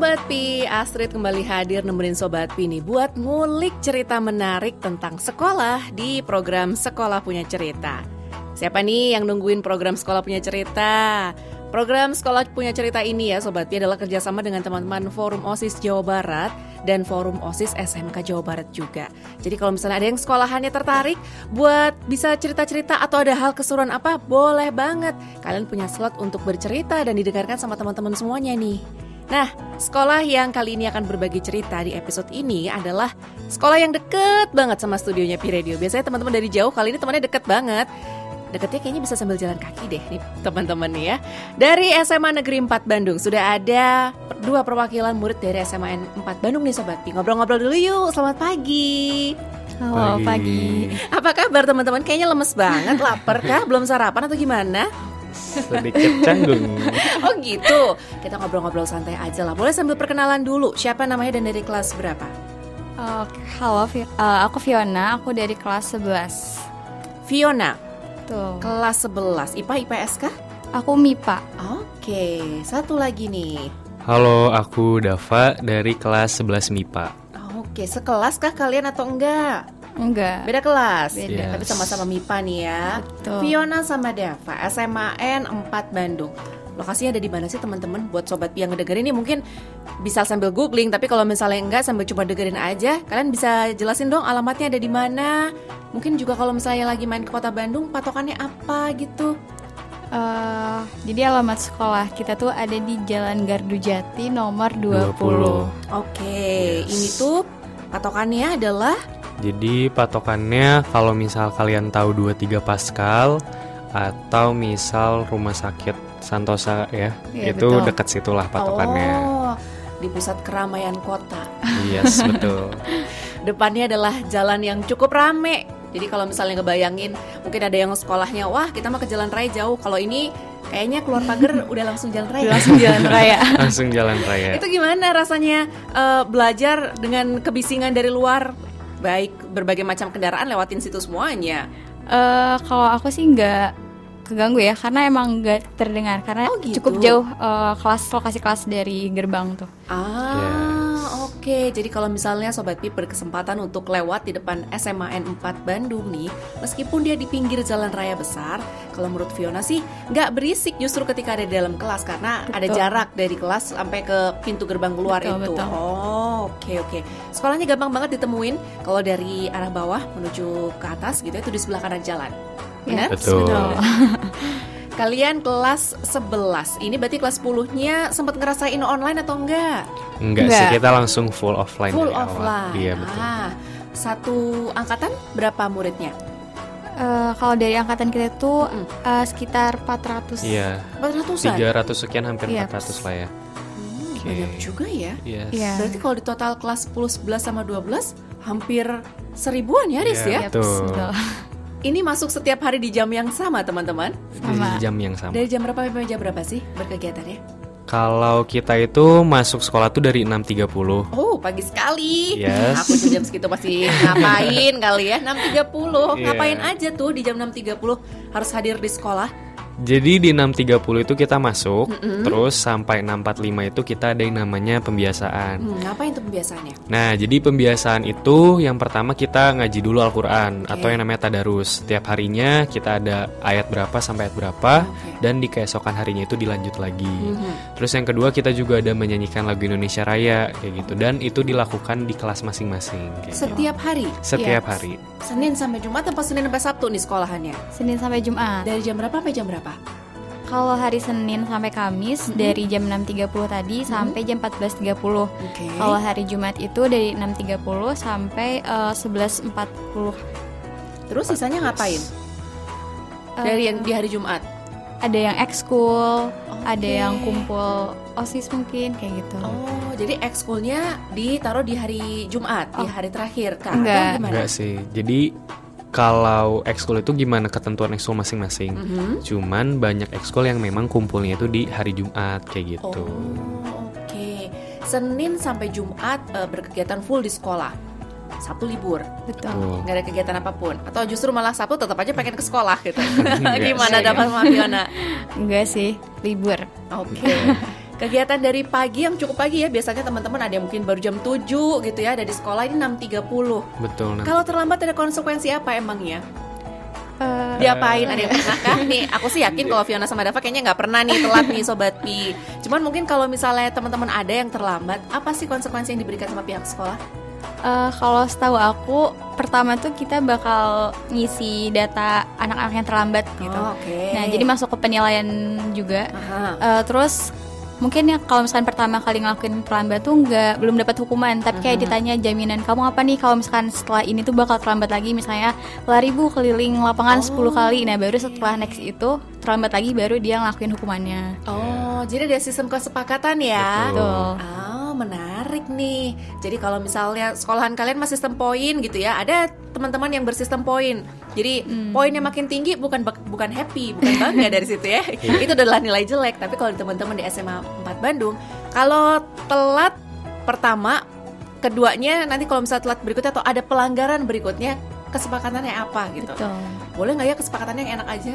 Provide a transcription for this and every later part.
Sobat Pi, Astrid kembali hadir nemenin Sobat Pi nih buat ngulik cerita menarik tentang sekolah di program Sekolah Punya Cerita. Siapa nih yang nungguin program Sekolah Punya Cerita? Program Sekolah Punya Cerita ini ya Sobat Pi adalah kerjasama dengan teman-teman Forum OSIS Jawa Barat dan Forum OSIS SMK Jawa Barat juga. Jadi kalau misalnya ada yang sekolahannya tertarik buat bisa cerita-cerita atau ada hal keseruan apa, boleh banget. Kalian punya slot untuk bercerita dan didengarkan sama teman-teman semuanya nih. Nah, sekolah yang kali ini akan berbagi cerita di episode ini adalah sekolah yang deket banget sama studionya Pi Radio. Biasanya teman-teman dari jauh, kali ini temannya deket banget. Deketnya kayaknya bisa sambil jalan kaki deh nih teman-teman nih ya. Dari SMA Negeri 4 Bandung sudah ada dua perwakilan murid dari SMA 4 Bandung nih Sobat Pi. Ngobrol-ngobrol dulu yuk, selamat pagi. Halo pagi. pagi. Apa kabar teman-teman? Kayaknya lemes banget, lapar kah? Belum sarapan atau gimana? Sedikit canggung. oh gitu. Kita ngobrol-ngobrol santai aja lah. Boleh sambil perkenalan dulu. Siapa namanya dan dari kelas berapa? Uh, halo, uh, aku Fiona. Aku dari kelas 11. Fiona. Tuh. Kelas 11. IPA IPS kah? Aku MIPA. Oke, satu lagi nih. Halo, aku Dava dari kelas 11 MIPA. Oke, sekelas kah kalian atau enggak? Enggak. Beda kelas. Beda. Yes. Tapi sama-sama MIPA nih ya. Betul. Fiona sama Dava, SMAN 4 Bandung. Lokasinya ada di mana sih teman-teman? Buat sobat yang ngedengerin ini mungkin bisa sambil googling, tapi kalau misalnya enggak sambil coba dengerin aja, kalian bisa jelasin dong alamatnya ada di mana. Mungkin juga kalau misalnya lagi main ke Kota Bandung, patokannya apa gitu. Uh, jadi alamat sekolah kita tuh ada di Jalan Gardu Jati nomor 20. 20. Oke, okay. yes. ini tuh patokannya adalah jadi patokannya kalau misal kalian tahu 23 Pascal atau misal rumah sakit Santosa ya, ya itu betul. dekat situlah patokannya. Oh, di pusat keramaian kota. Yes, betul. Depannya adalah jalan yang cukup rame. Jadi kalau misalnya ngebayangin mungkin ada yang sekolahnya, wah kita mah ke jalan raya jauh. Kalau ini kayaknya keluar pagar udah langsung jalan raya. langsung jalan raya. langsung jalan raya. Itu gimana rasanya uh, belajar dengan kebisingan dari luar? Baik berbagai macam kendaraan lewatin situ semuanya. Uh, kalau aku sih nggak keganggu ya karena emang nggak terdengar karena oh, gitu. cukup jauh uh, kelas lokasi kelas dari gerbang tuh. Ah. Yes. Oke, jadi kalau misalnya Sobat Pip berkesempatan untuk lewat di depan SMAN 4 Bandung nih, meskipun dia di pinggir jalan raya besar, kalau menurut Fiona sih nggak berisik justru ketika ada di dalam kelas karena betul. ada jarak dari kelas sampai ke pintu gerbang keluar betul, itu. Betul. Oh, oke oke. Sekolahnya gampang banget ditemuin kalau dari arah bawah menuju ke atas gitu itu di sebelah kanan jalan. Ya, betul. betul. Kalian kelas 11. Ini berarti kelas 10-nya sempat ngerasain online atau enggak? Enggak, enggak. sih, kita langsung full offline. Full offline. Iya, betul. Ah, satu angkatan berapa muridnya? Uh, kalau dari angkatan kita mm. uh, sekitar 400. Iya. 400-an? 300 sekian hampir yep. Iya. 400 lah ya. Hmm, okay. Banyak juga ya. Yes. Yeah. Berarti kalau di total kelas 10, 11 sama 12 hampir seribuan ya, Riz yeah, ya? Betul. betul. Ini masuk setiap hari di jam yang sama, teman-teman? Sama. Di jam yang sama. Dari jam berapa sampai jam berapa sih berkegiatannya? Kalau kita itu masuk sekolah tuh dari 6.30 Oh pagi sekali yes. Aku jam segitu masih ngapain kali ya 6.30 yeah. Ngapain aja tuh di jam 6.30 Harus hadir di sekolah jadi di 6.30 itu kita masuk, mm -hmm. terus sampai 6.45 itu kita ada yang namanya pembiasaan. Hmm, ngapain tuh pembiasaannya? Nah, jadi pembiasaan itu yang pertama kita ngaji dulu Al-Qur'an okay. atau yang namanya tadarus. Setiap harinya kita ada ayat berapa sampai ayat berapa okay. dan di keesokan harinya itu dilanjut lagi. Mm -hmm. Terus yang kedua kita juga ada menyanyikan lagu Indonesia Raya kayak gitu dan itu dilakukan di kelas masing-masing Setiap gitu. hari. Setiap yes. hari. Senin sampai Jumat atau Senin sampai Sabtu nih sekolahannya? Senin sampai Jumat. Dari jam berapa sampai jam berapa? Kalau hari Senin sampai Kamis mm -hmm. dari jam 6.30 tadi mm -hmm. sampai jam 14.30. Okay. Kalau hari Jumat itu dari 6.30 sampai uh, eh, 11.40. Terus sisanya ngapain? Uh, dari yang di hari Jumat? Ada yang ekskul, okay. ada yang kumpul OSIS mungkin kayak gitu. Oh, jadi ekskulnya ditaruh di hari Jumat, oh. di hari terakhir kan? Enggak. Enggak sih. Jadi kalau ekskul itu gimana ketentuan ekskul masing-masing. Mm -hmm. Cuman banyak ekskul yang memang kumpulnya itu di hari Jumat kayak gitu. Oh, oke. Okay. Senin sampai Jumat uh, berkegiatan full di sekolah. Sabtu libur, betul. Oh. Gak ada kegiatan apa pun. Atau justru malah Sabtu tetap aja pengen ke sekolah gitu. Gimana dapat Fiona? Enggak sih, libur. Oke. Okay. Kegiatan dari pagi yang cukup pagi ya, biasanya teman-teman ada yang mungkin baru jam 7 gitu ya, dari sekolah ini 6.30. Betul. Nah. Kalau terlambat ada konsekuensi apa emangnya? Uh, Diapain ada yang pernah kah? Nih, aku sih yakin kalau Fiona sama Dava kayaknya nggak pernah nih telat nih Sobat Pi. Cuman mungkin kalau misalnya teman-teman ada yang terlambat, apa sih konsekuensi yang diberikan sama pihak sekolah? Uh, kalau setahu aku, pertama tuh kita bakal ngisi data anak-anak yang terlambat gitu. Oh, okay. Nah, jadi masuk ke penilaian juga. Uh, terus mungkin ya kalau misalkan pertama kali ngelakuin terlambat tuh nggak belum dapat hukuman. Tapi kayak ditanya jaminan kamu apa nih kalau misalkan setelah ini tuh bakal terlambat lagi? Misalnya lari bu keliling lapangan oh. 10 kali. Nah baru setelah next itu terlambat lagi baru dia ngelakuin hukumannya. Oh jadi ada sistem kesepakatan ya? Betul, betul. Menarik nih. Jadi kalau misalnya sekolahan kalian masih sistem poin gitu ya, ada teman-teman yang bersistem poin. Jadi hmm. poinnya makin tinggi bukan bukan happy, bukan bangga dari situ ya. Itu adalah nilai jelek. Tapi kalau teman-teman di SMA 4 Bandung, kalau telat pertama, keduanya nanti kalau misalnya telat berikutnya atau ada pelanggaran berikutnya kesepakatannya apa gitu. Betul. Boleh nggak ya kesepakatannya yang enak aja?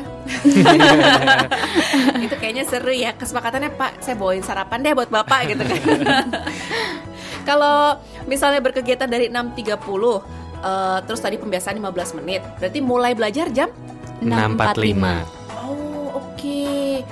itu kayaknya seru ya kesepakatannya Pak. Saya bawain sarapan deh buat Bapak gitu kan. Kalau misalnya berkegiatan dari 6.30 uh, eh, terus tadi pembiasaan 15 menit. Berarti mulai belajar jam 6.45. Oh, oke. Okay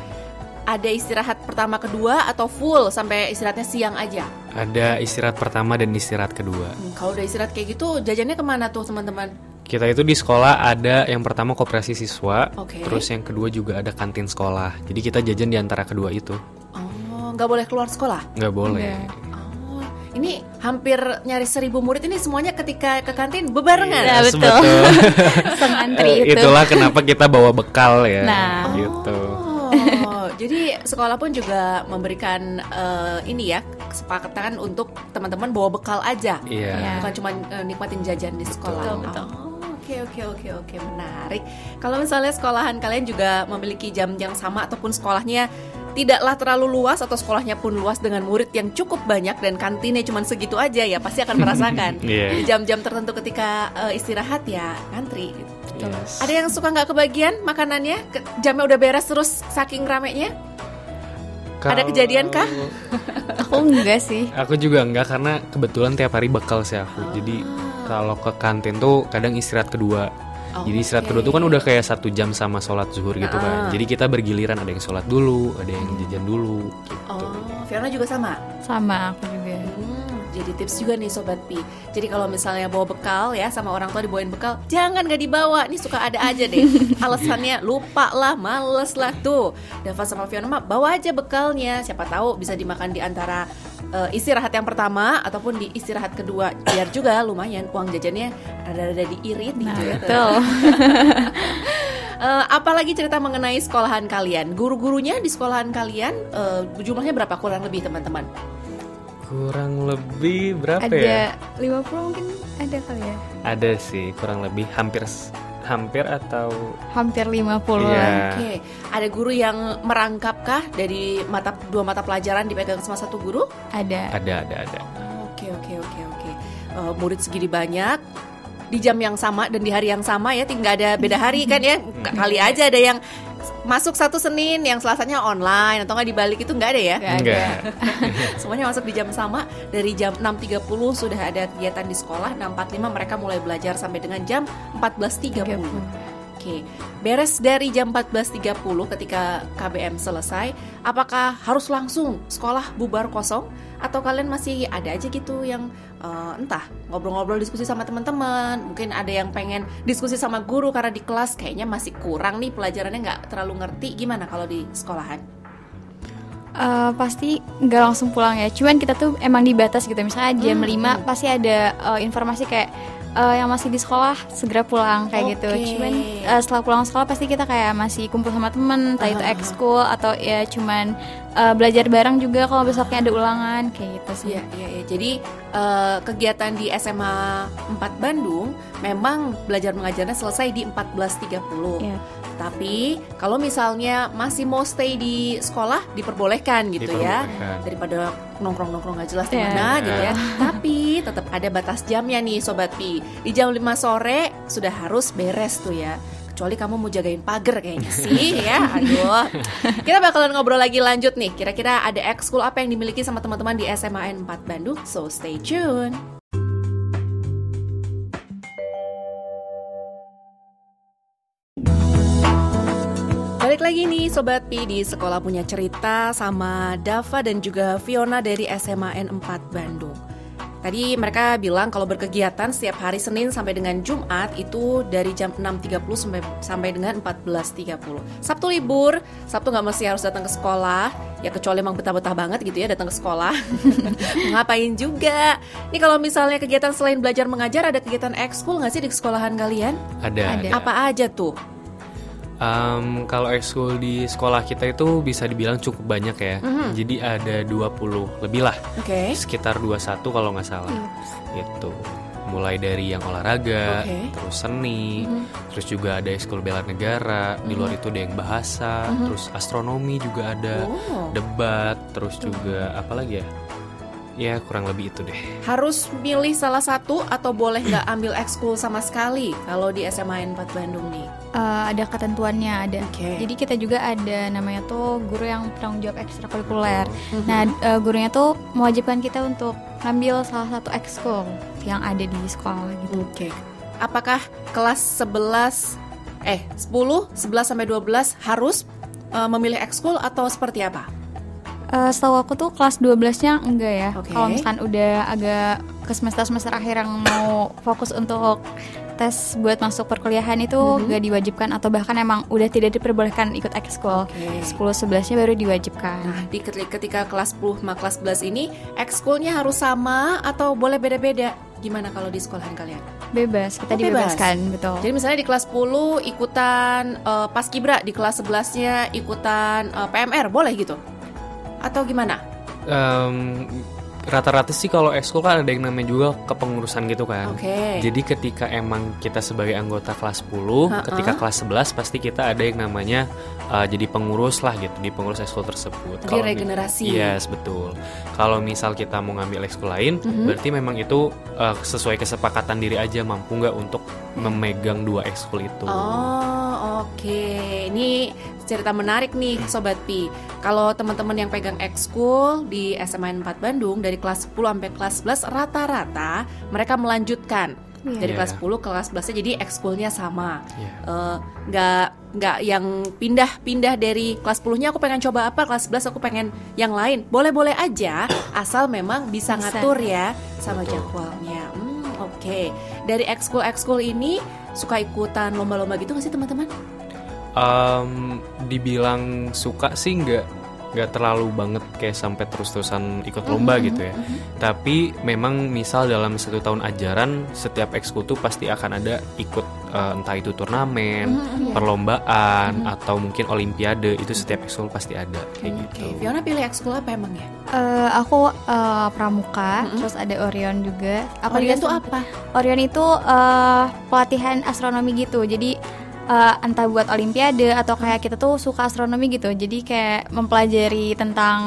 ada istirahat pertama kedua atau full sampai istirahatnya siang aja? Ada istirahat pertama dan istirahat kedua. Hmm, kalau udah istirahat kayak gitu, jajannya ke mana tuh teman-teman? Kita itu di sekolah ada yang pertama koperasi siswa, okay. terus yang kedua juga ada kantin sekolah. Jadi kita jajan di antara kedua itu. Oh, nggak boleh keluar sekolah? Nggak boleh. Oh, ini hampir nyaris seribu murid ini semuanya ketika ke kantin bebarengan. Ya, betul. betul. Sengantri itu. Itulah kenapa kita bawa bekal ya. Nah, gitu. Oh, jadi sekolah pun juga memberikan uh, ini ya kesepakatan untuk teman-teman bawa bekal aja, yeah. bukan cuma uh, nikmatin jajan di sekolah. Betul, betul. Oh. Oke oke oke oke menarik. Kalau misalnya sekolahan kalian juga memiliki jam yang sama ataupun sekolahnya tidaklah terlalu luas atau sekolahnya pun luas dengan murid yang cukup banyak dan kantinnya cuma segitu aja ya pasti akan merasakan yeah. di jam-jam tertentu ketika uh, istirahat ya antri. Yes. Ada yang suka nggak kebagian makanannya? Jamnya udah beres terus saking ramenya? Kalo... Ada kejadian kah? aku enggak sih. Aku juga enggak karena kebetulan tiap hari bekal sih aku. Oh. Jadi kalau ke kantin tuh kadang istirahat kedua. Oh, Jadi istirahat okay. kedua tuh kan udah kayak satu jam sama sholat zuhur gitu kan. Jadi kita bergiliran ada yang sholat dulu, ada yang jajan dulu. Gitu. Oh, Fiona juga sama? Sama aku juga. Jadi tips juga nih sobat pi. Jadi kalau misalnya bawa bekal ya sama orang tua dibawain bekal jangan gak dibawa. Nih suka ada aja deh. Alasannya lupa lah males lah tuh. Dava sama Fiona mah bawa aja bekalnya. Siapa tahu bisa dimakan di antara uh, istirahat yang pertama ataupun di istirahat kedua. Biar juga lumayan uang jajannya rada-rada diirit gitu nah, ya. betul. Uh, apalagi cerita mengenai sekolahan kalian? Guru-gurunya di sekolahan kalian uh, jumlahnya berapa kurang lebih teman-teman? Kurang lebih berapa ada ya? Ada 50 mungkin ada kali ya? Ada sih, kurang lebih hampir hampir atau hampir 50 yeah. Oke. Okay. Ada guru yang merangkapkah dari mata dua mata pelajaran dipegang sama satu guru? Ada. Ada, ada, ada. Oke, oke, oke, oke. Eh, murid segini banyak di jam yang sama dan di hari yang sama ya, tinggal ada beda hari kan ya. Kali aja ada yang masuk satu Senin yang Selasanya online atau nggak dibalik itu nggak ada ya? Nggak ada. Semuanya masuk di jam sama dari jam 6.30 sudah ada kegiatan di sekolah 6.45 mereka mulai belajar sampai dengan jam 14.30. Oke, beres dari jam 14.30 ketika KBM selesai, apakah harus langsung sekolah bubar kosong atau kalian masih ada aja gitu yang uh, entah ngobrol-ngobrol diskusi sama teman-teman, mungkin ada yang pengen diskusi sama guru karena di kelas kayaknya masih kurang nih pelajarannya nggak terlalu ngerti, gimana kalau di sekolahan? Uh, pasti nggak langsung pulang ya. Cuman kita tuh emang dibatas gitu. Misalnya jam hmm. 5 pasti ada uh, informasi kayak uh, yang masih di sekolah segera pulang kayak okay. gitu. Cuman uh, setelah pulang sekolah pasti kita kayak masih kumpul sama temen, entah uh. itu ekskul atau ya cuman uh, belajar bareng juga kalau besoknya ada ulangan kayak gitu sih. Iya, iya, ya. Jadi uh, kegiatan di SMA 4 Bandung memang belajar mengajarnya selesai di 14.30. Yeah. Tapi kalau misalnya masih mau stay di sekolah diperbolehkan gitu ya. diperbolehkan. ya daripada nongkrong-nongkrong gak jelas di yeah. mana gitu ya. Tapi tetap ada batas jamnya nih sobat Pi. Di jam 5 sore sudah harus beres tuh ya kecuali kamu mau jagain pagar kayaknya sih ya. Aduh. Kita bakalan ngobrol lagi lanjut nih. Kira-kira ada ekskul apa yang dimiliki sama teman-teman di SMAN 4 Bandung? So stay tune. Balik lagi nih Sobat Pi di Sekolah Punya Cerita sama Dava dan juga Fiona dari SMAN 4 Bandung. Tadi mereka bilang kalau berkegiatan setiap hari Senin sampai dengan Jumat itu dari jam 6.30 sampai sampai dengan 14.30. Sabtu libur, Sabtu nggak mesti harus datang ke sekolah, ya kecuali emang betah-betah banget gitu ya datang ke sekolah. Ngapain juga? Ini kalau misalnya kegiatan selain belajar mengajar ada kegiatan ekskul nggak sih di sekolahan kalian? Ada. ada. Apa aja tuh? Um, kalau ekskul di sekolah kita itu bisa dibilang cukup banyak ya. Mm-hmm. Jadi ada 20 lebih lah. Okay. Sekitar 21 kalau nggak salah. Yes. Itu. Mulai dari yang olahraga, okay. terus seni, mm-hmm. terus juga ada ekskul bela negara, mm-hmm. di luar itu ada yang bahasa, mm-hmm. terus astronomi juga ada, oh. debat, terus juga apa lagi ya? Ya kurang lebih itu deh. Harus milih salah satu atau boleh nggak ambil ekskul sama sekali kalau di SMA 4 Bandung nih? Uh, ada ketentuannya ada. Okay. Jadi kita juga ada namanya tuh guru yang penanggung jawab ekstrakurikuler. Mm-hmm. Nah uh, gurunya tuh mewajibkan kita untuk ngambil salah satu ekskul yang ada di sekolah gitu. Oke. Okay. Apakah kelas 11 eh 10, 11 sampai 12 harus uh, memilih ekskul atau seperti apa? Uh, setahu aku tuh kelas 12-nya enggak ya. Okay. Kalau misalkan udah agak ke semester-semester akhir yang mau fokus untuk tes buat masuk perkuliahan itu mm-hmm. gak diwajibkan atau bahkan emang udah tidak diperbolehkan ikut ekskul. Okay. 10 11-nya baru diwajibkan. Nah, di ketika kelas 10 sama kelas 11 ini ekskulnya harus sama atau boleh beda-beda? Gimana kalau di sekolahan kalian? Bebas, kita oh, dibebaskan, bebas. betul. Jadi misalnya di kelas 10 ikutan uh, paskibra, di kelas 11-nya ikutan uh, PMR, boleh gitu? Atau gimana? Um, rata-rata sih kalau ekskul kan ada yang namanya juga kepengurusan gitu kan. Okay. Jadi ketika emang kita sebagai anggota kelas 10, uh -uh. ketika kelas 11 pasti kita ada yang namanya uh, jadi pengurus lah gitu di pengurus ekskul tersebut. Jadi regenerasi. Iya, yes, betul. Kalau misal kita mau ngambil ekskul lain, uh mhm. -huh. berarti memang itu uh, sesuai kesepakatan diri aja mampu nggak untuk memegang dua ekskul itu. Oh, oke. Okay. Ini cerita menarik nih Sobat Pi. Kalau teman-teman yang pegang ekskul di SMA 4 Bandung dari kelas 10 sampai kelas 11 rata-rata mereka melanjutkan yeah. dari yeah. kelas 10 ke kelas 11 jadi ekskulnya sama. Yeah. Iya. Uh, nggak nggak yang pindah-pindah dari kelas 10-nya aku pengen coba apa, kelas 11 aku pengen yang lain. Boleh-boleh aja asal memang bisa, bisa. ngatur ya sama Betul. jadwalnya. Hmm, oke. Okay. Dari ekskul-ekskul ini suka ikutan lomba-lomba gitu gak sih teman-teman? um, dibilang suka sih nggak nggak terlalu banget kayak sampai terus-terusan ikut lomba mm-hmm. gitu ya. Mm-hmm. Tapi memang misal dalam satu tahun ajaran setiap ekskul tuh pasti akan ada ikut uh, entah itu turnamen, mm-hmm. perlombaan mm-hmm. atau mungkin olimpiade itu setiap ekskul pasti ada kayak mm-hmm. gitu. Fiona pilih ekskul apa emang ya? Uh, aku uh, pramuka, mm-hmm. terus ada Orion juga. Aku Orion itu apa? Orion itu uh, pelatihan astronomi gitu. Jadi uh, entah buat olimpiade atau kayak kita tuh suka astronomi gitu jadi kayak mempelajari tentang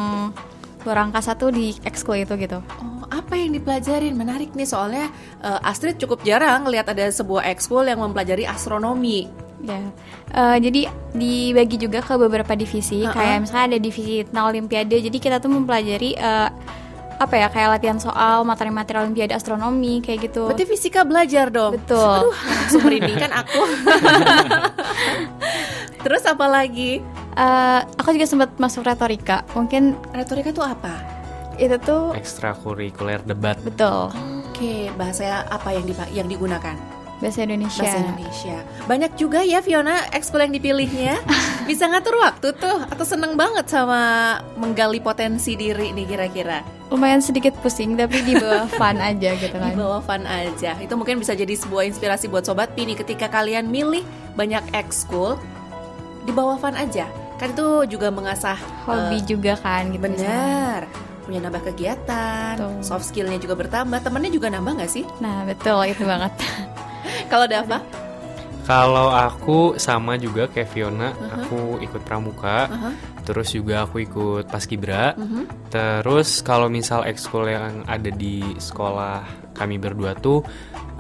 luar angkasa tuh di ekskul itu gitu. Oh, apa yang dipelajarin? Menarik nih soalnya uh, Astrid cukup jarang lihat ada sebuah ekskul yang mempelajari astronomi. Ya, uh, jadi dibagi juga ke beberapa divisi. Uh -uh. Kayak misalnya ada divisi tentang olimpiade. Jadi kita tuh mempelajari uh, apa ya kayak latihan soal materi-materi olimpiade astronomi kayak gitu. Berarti fisika belajar dong. Betul. Aduh, langsung merinding kan aku. Terus apa lagi? Uh, aku juga sempat masuk retorika. Mungkin retorika itu apa? Itu tuh ekstrakurikuler debat. Betul. Oke, okay. bahasa apa yang yang digunakan? Bahasa Indonesia. Bahasa Indonesia. Banyak juga ya Fiona ekskul yang dipilihnya. Bisa ngatur waktu tuh atau seneng banget sama menggali potensi diri nih kira-kira? Lumayan sedikit pusing tapi di bawah fun aja gitu kan. Di bawah fun aja. Itu mungkin bisa jadi sebuah inspirasi buat sobat Pini ketika kalian milih banyak ekskul di bawah fun aja. Kan itu juga mengasah hobi uh, juga kan gitu. Bener punya nambah kegiatan, betul. soft skillnya juga bertambah, temennya juga nambah nggak sih? Nah betul itu banget. Kalau Dava? Kalau aku sama juga kayak Fiona, uh-huh. aku ikut pramuka, uh-huh. terus juga aku ikut paskibra. Uh-huh. Terus kalau misal ekskul yang ada di sekolah kami berdua tuh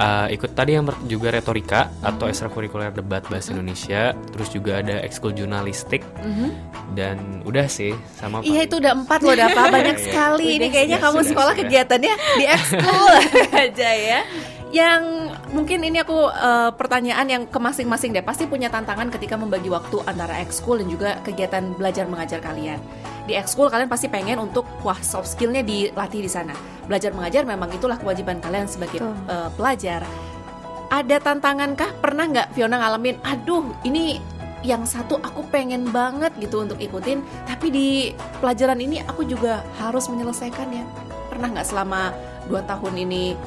uh, ikut tadi yang juga retorika mm-hmm. atau ekstrakurikuler debat bahasa mm-hmm. Indonesia, terus juga ada ekskul jurnalistik mm-hmm. dan udah sih sama. Iya itu udah empat loh, dapat banyak iya. sekali. Ini kayaknya kamu sekolah kegiatannya di ekskul aja ya yang mungkin ini aku uh, pertanyaan yang ke masing-masing deh. Pasti punya tantangan ketika membagi waktu antara ekskul dan juga kegiatan belajar mengajar kalian. Di ekskul kalian pasti pengen untuk wah soft skillnya dilatih di sana. Belajar mengajar memang itulah kewajiban kalian sebagai uh, pelajar. Ada tantangan kah pernah nggak Fiona ngalamin aduh ini yang satu aku pengen banget gitu untuk ikutin tapi di pelajaran ini aku juga harus menyelesaikannya pernah nggak selama dua tahun ini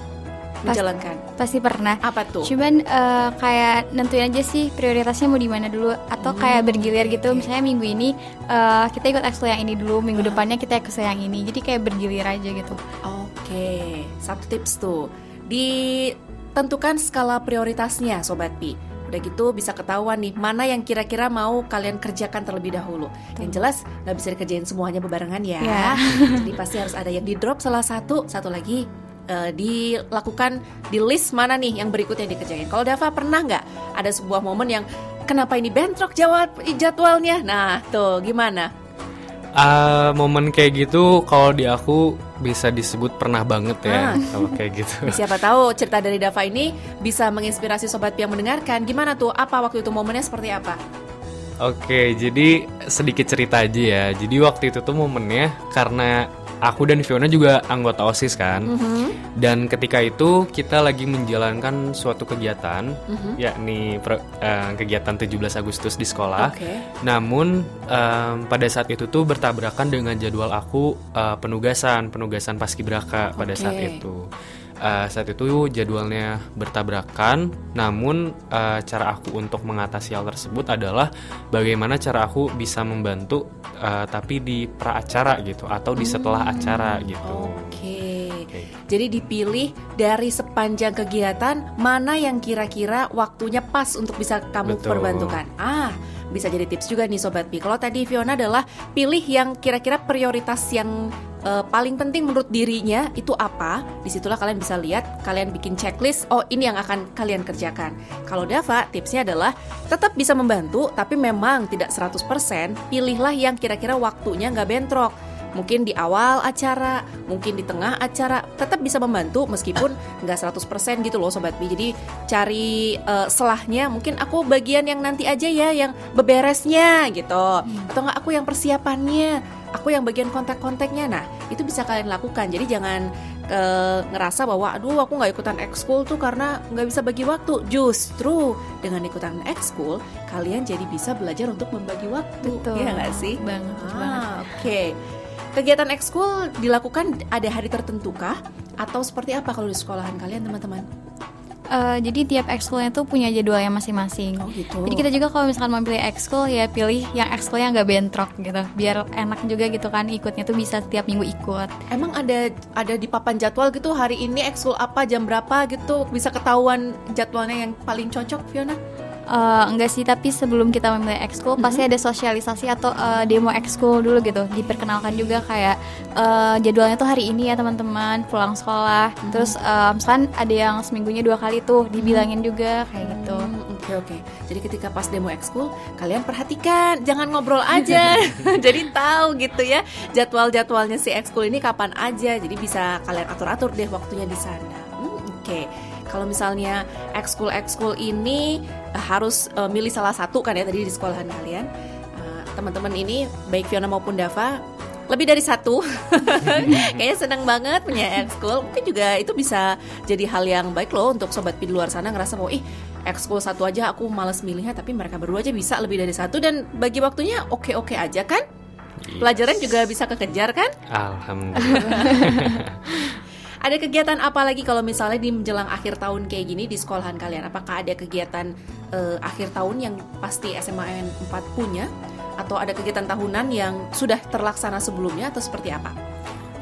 menjalankan? Pasti pernah. Apa tuh? Cuman uh, kayak nentuin aja sih prioritasnya mau di mana dulu atau hmm. kayak bergilir gitu. Misalnya minggu ini uh, kita ikut ekskul yang ini dulu, minggu uh. depannya kita ikut yang ini. Jadi kayak bergilir aja gitu. Oke, okay. satu tips tuh ditentukan skala prioritasnya, sobat Pi. Udah gitu bisa ketahuan nih mana yang kira-kira mau kalian kerjakan terlebih dahulu. Tuh. Yang jelas nggak bisa dikerjain semuanya bebarengan ya. Yeah. Jadi pasti harus ada yang di drop salah satu, satu lagi uh, dilakukan di list mana nih yang berikutnya dikerjain. Kalau Dava pernah nggak ada sebuah momen yang kenapa ini bentrok jawab jadwalnya? Nah, tuh gimana? Uh, momen kayak gitu kalau di aku bisa disebut pernah banget ya ah. kalau kayak gitu. Siapa tahu cerita dari Dava ini bisa menginspirasi sobat yang mendengarkan. Gimana tuh? Apa waktu itu momennya seperti apa? Oke, jadi sedikit cerita aja ya. Jadi waktu itu tuh momennya karena aku dan Fiona juga anggota OSIS kan. Mm -hmm. Dan ketika itu kita lagi menjalankan suatu kegiatan mm -hmm. yakni pro, uh, kegiatan 17 Agustus di sekolah. Okay. Namun um, pada saat itu tuh bertabrakan dengan jadwal aku uh, penugasan, penugasan paskibraka pada okay. saat itu uh, saat itu jadwalnya bertabrakan. Namun uh, cara aku untuk mengatasi hal tersebut adalah bagaimana cara aku bisa membantu uh, tapi di pra acara gitu atau di setelah hmm. acara gitu. Oke. Okay. Okay. Jadi dipilih dari sepanjang kegiatan mana yang kira-kira waktunya pas untuk bisa kamu Betul. perbantukan. Ah, bisa jadi tips juga nih sobat Pi. Kalau tadi Fiona adalah pilih yang kira-kira prioritas yang uh, paling penting menurut dirinya itu apa di situlah kalian bisa lihat kalian bikin checklist oh ini yang akan kalian kerjakan kalau Dava tipsnya adalah tetap bisa membantu tapi memang tidak 100% pilihlah yang kira-kira waktunya nggak bentrok mungkin di awal acara, mungkin di tengah acara, tetap bisa membantu meskipun nggak 100% gitu loh Sobat Bi. Jadi cari uh, selahnya, mungkin aku bagian yang nanti aja ya, yang beberesnya gitu. Hmm. Atau nggak aku yang persiapannya aku yang bagian kontak-kontaknya nah itu bisa kalian lakukan jadi jangan e, ngerasa bahwa aduh aku nggak ikutan ekskul tuh karena nggak bisa bagi waktu justru dengan ikutan ekskul kalian jadi bisa belajar untuk membagi waktu Betul. ya nggak sih banget ah, oke okay. Kegiatan ekskul dilakukan ada hari tertentu kah atau seperti apa kalau di sekolahan kalian teman-teman uh, jadi tiap ekskulnya tuh punya jadwalnya masing-masing. Oh gitu. Jadi kita juga kalau misalkan mau pilih ekskul ya pilih yang ekskulnya nggak bentrok gitu, biar enak juga gitu kan ikutnya tuh bisa setiap minggu ikut. Emang ada ada di papan jadwal gitu hari ini ekskul apa jam berapa gitu bisa ketahuan jadwalnya yang paling cocok Fiona? Uh, enggak sih tapi sebelum kita memulai ekskul mm-hmm. pasti ada sosialisasi atau uh, demo ekskul dulu gitu. Diperkenalkan juga kayak uh, jadwalnya tuh hari ini ya teman-teman pulang sekolah. Mm-hmm. terus uh, misalkan ada yang seminggunya dua kali tuh dibilangin juga kayak gitu. Oke mm, oke. Okay, okay. jadi ketika pas demo ekskul kalian perhatikan jangan ngobrol aja. Jadi tahu gitu ya jadwal-jadwalnya si ekskul ini kapan aja. Jadi bisa kalian atur-atur deh waktunya di sana. Mm, oke. okay kalau misalnya ekskul ekskul ini uh, harus uh, milih salah satu kan ya tadi di sekolahan kalian. Uh, teman-teman ini baik Fiona maupun Dava lebih dari satu. Kayaknya senang banget punya ekskul. Mungkin juga itu bisa jadi hal yang baik loh untuk sobat di luar sana ngerasa bahwa ih ekskul satu aja aku males milihnya tapi mereka berdua aja bisa lebih dari satu dan bagi waktunya oke oke aja kan? Yes. pelajaran juga bisa kekejar kan? Alhamdulillah Ada kegiatan apa lagi kalau misalnya di menjelang akhir tahun kayak gini di sekolahan kalian? Apakah ada kegiatan uh, akhir tahun yang pasti SMA 4 punya? Atau ada kegiatan tahunan yang sudah terlaksana sebelumnya atau seperti apa?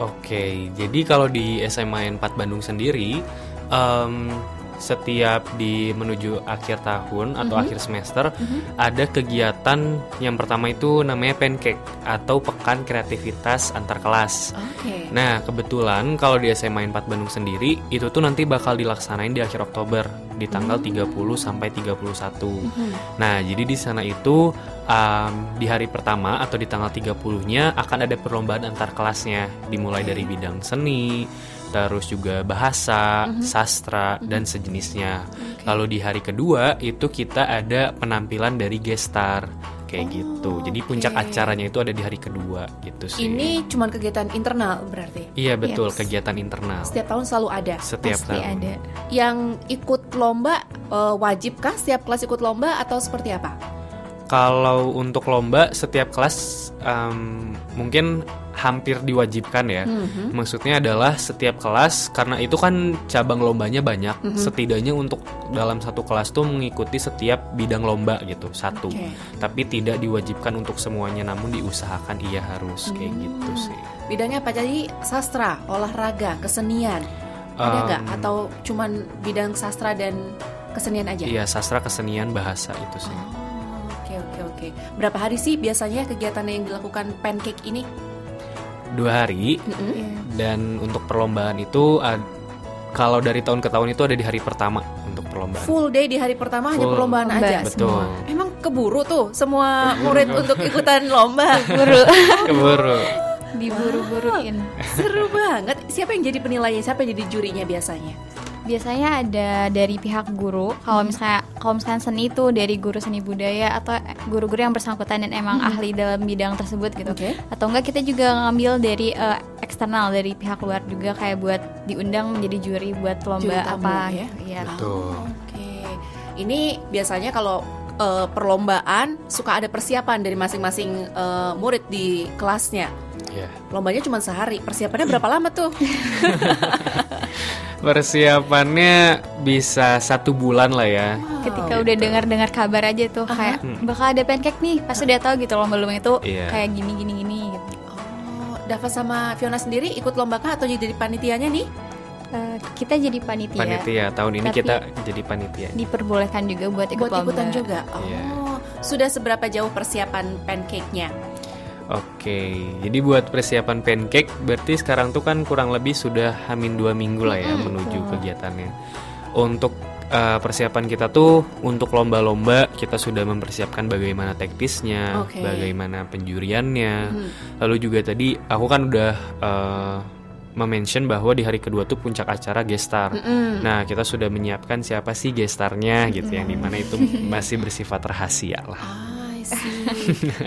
Oke, jadi kalau di SMA 4 Bandung sendiri, um, setiap di menuju akhir tahun atau akhir semester ada kegiatan yang pertama itu namanya pancake atau pekan kreativitas antar kelas. Oke. Nah, kebetulan kalau di SMA 4 Bandung sendiri itu tuh nanti bakal dilaksanain di akhir Oktober di tanggal 30 sampai 31. Nah, jadi di sana itu um, di hari pertama atau di tanggal 30-nya akan ada perlombaan antar kelasnya dimulai dari bidang seni, terus juga bahasa, sastra dan sejenisnya. Lalu di hari kedua itu kita ada penampilan dari gestar kayak gitu. Jadi puncak oke. acaranya itu ada di hari kedua gitu sih. Ini cuma kegiatan internal berarti. Iya betul, Yes. kegiatan internal. Setiap tahun selalu ada. Setiap Pasti tahun. ada. Yang ikut lomba eh, wajibkah setiap kelas ikut lomba atau seperti apa? Kalau untuk lomba setiap kelas em, mungkin hampir diwajibkan ya. Mhm. Maksudnya adalah setiap kelas karena itu kan cabang lombanya banyak. Mhm. Setidaknya untuk dalam satu kelas tuh mengikuti setiap bidang lomba gitu satu. Oke. Tapi tidak diwajibkan untuk semuanya, namun diusahakan iya harus kayak Hmm. gitu sih. Bidangnya apa jadi? Sastra, olahraga, kesenian. Ada nggak? Atau cuman bidang sastra dan kesenian aja? Iya sastra kesenian bahasa itu sih. Oh, Oke oke oke. Berapa hari sih biasanya kegiatan yang dilakukan pancake ini? Dua hari. Iya. dan untuk perlombaan itu ad- kalau dari tahun ke tahun itu ada di hari pertama untuk perlombaan. Full day di hari pertama hanya Full. perlombaan Lomba. aja. Betul. Emang keburu tuh semua murid untuk ikutan lomba. Buru. Keburu. Diburu-buruin. Seru banget. Siapa yang jadi penilainya? Siapa yang jadi jurinya biasanya? Biasanya ada dari pihak guru. Kalau misalnya kalau misalnya seni itu dari guru seni budaya atau guru-guru yang bersangkutan dan emang ahli dalam bidang tersebut gitu. Oke. Atau enggak kita juga ngambil dari eh, eksternal dari pihak luar juga kayak buat diundang menjadi juri buat lomba Juri tamu, apa ya? gitu. Iya. Betul. Oke. Ini biasanya kalau eh, perlombaan suka ada persiapan dari masing-masing eh, murid di kelasnya. Ya. Lombanya cuma sehari. Persiapannya berapa lama tuh? Persiapannya bisa satu bulan lah ya. Ketika Wow. udah dengar-dengar kabar aja tuh kayak bakal ada pancake nih, pasti udah tahu gitu lomba-lomba itu Iya. kayak gini gini gini gitu. Oh, Dava sama Fiona sendiri ikut lomba kah atau jadi panitianya nih? Eh, kita jadi panitia, Panitia tahun ini Tapi- kita jadi panitia. diperbolehkan juga buat ikut Buat lomba. ikutan juga. Oh, Iya. sudah seberapa jauh persiapan pancake-nya? Oke, jadi buat persiapan pancake berarti sekarang tuh kan kurang lebih sudah hamin dua minggu lah ya menuju kegiatannya. Untuk eh, persiapan kita tuh untuk lomba-lomba kita sudah mempersiapkan bagaimana teknisnya, Oke. bagaimana penjuriannya. Hmm. Lalu juga tadi aku kan udah eh, mention bahwa di hari kedua tuh puncak acara gestar. Mm-mm. Nah, kita sudah menyiapkan siapa sih gestarnya gitu yang di mana itu masih bersifat rahasia lah. See.